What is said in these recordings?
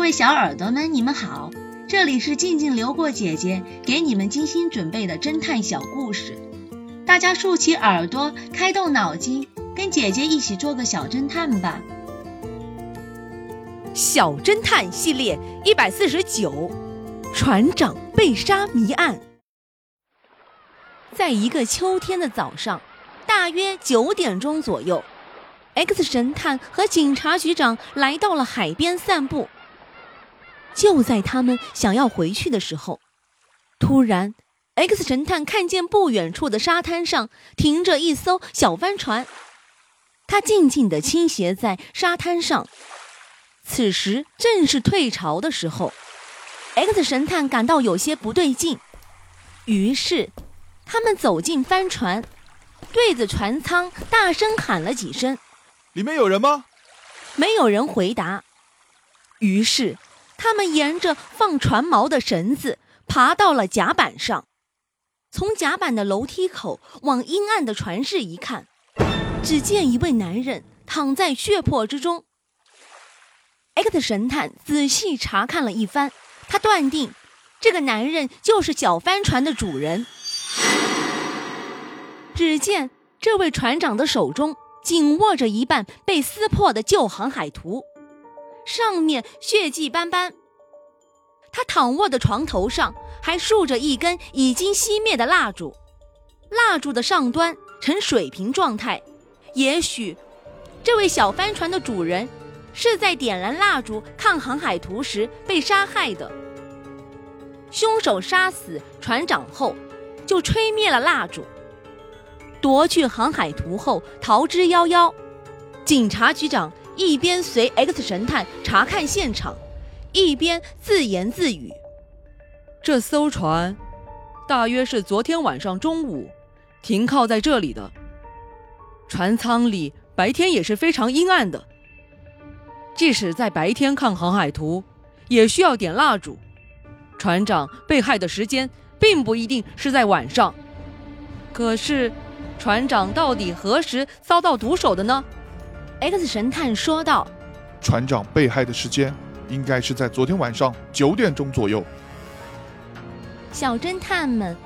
各位小耳朵们，你们好，这里是静静流过姐姐给你们精心准备的侦探小故事，大家竖起耳朵，开动脑筋，跟姐姐一起做个小侦探吧。小侦探系列一百四十九，船长被杀谜案。在一个秋天的早上，大约九点钟左右，X 神探和警察局长来到了海边散步。就在他们想要回去的时候，突然，X 神探看见不远处的沙滩上停着一艘小帆船，他静静地倾斜在沙滩上。此时正是退潮的时候，X 神探感到有些不对劲，于是。他们走进帆船，对着船舱大声喊了几声：“里面有人吗？”没有人回答。于是，他们沿着放船锚的绳子爬到了甲板上，从甲板的楼梯口往阴暗的船室一看，只见一位男人躺在血泊之中。X 神探仔细查看了一番，他断定，这个男人就是小帆船的主人。只见这位船长的手中紧握着一半被撕破的旧航海图，上面血迹斑斑。他躺卧的床头上还竖着一根已经熄灭的蜡烛，蜡烛的上端呈水平状态。也许，这位小帆船的主人是在点燃蜡烛看航海图时被杀害的。凶手杀死船长后，就吹灭了蜡烛。夺去航海图后逃之夭夭。警察局长一边随 X 神探查看现场，一边自言自语：“这艘船大约是昨天晚上中午停靠在这里的。船舱里白天也是非常阴暗的，即使在白天看航海图，也需要点蜡烛。船长被害的时间并不一定是在晚上，可是……”船长到底何时遭到毒手的呢？X 神探说道：“船长被害的时间应该是在昨天晚上九点钟左右。”小侦探们，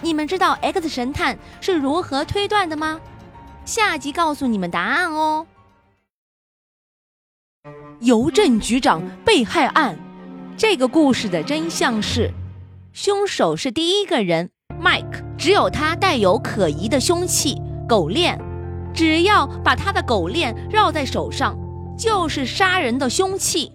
你们知道 X 神探是如何推断的吗？下集告诉你们答案哦。邮政局长被害案，这个故事的真相是，凶手是第一个人。Mike 只有他带有可疑的凶器狗链，只要把他的狗链绕在手上，就是杀人的凶器。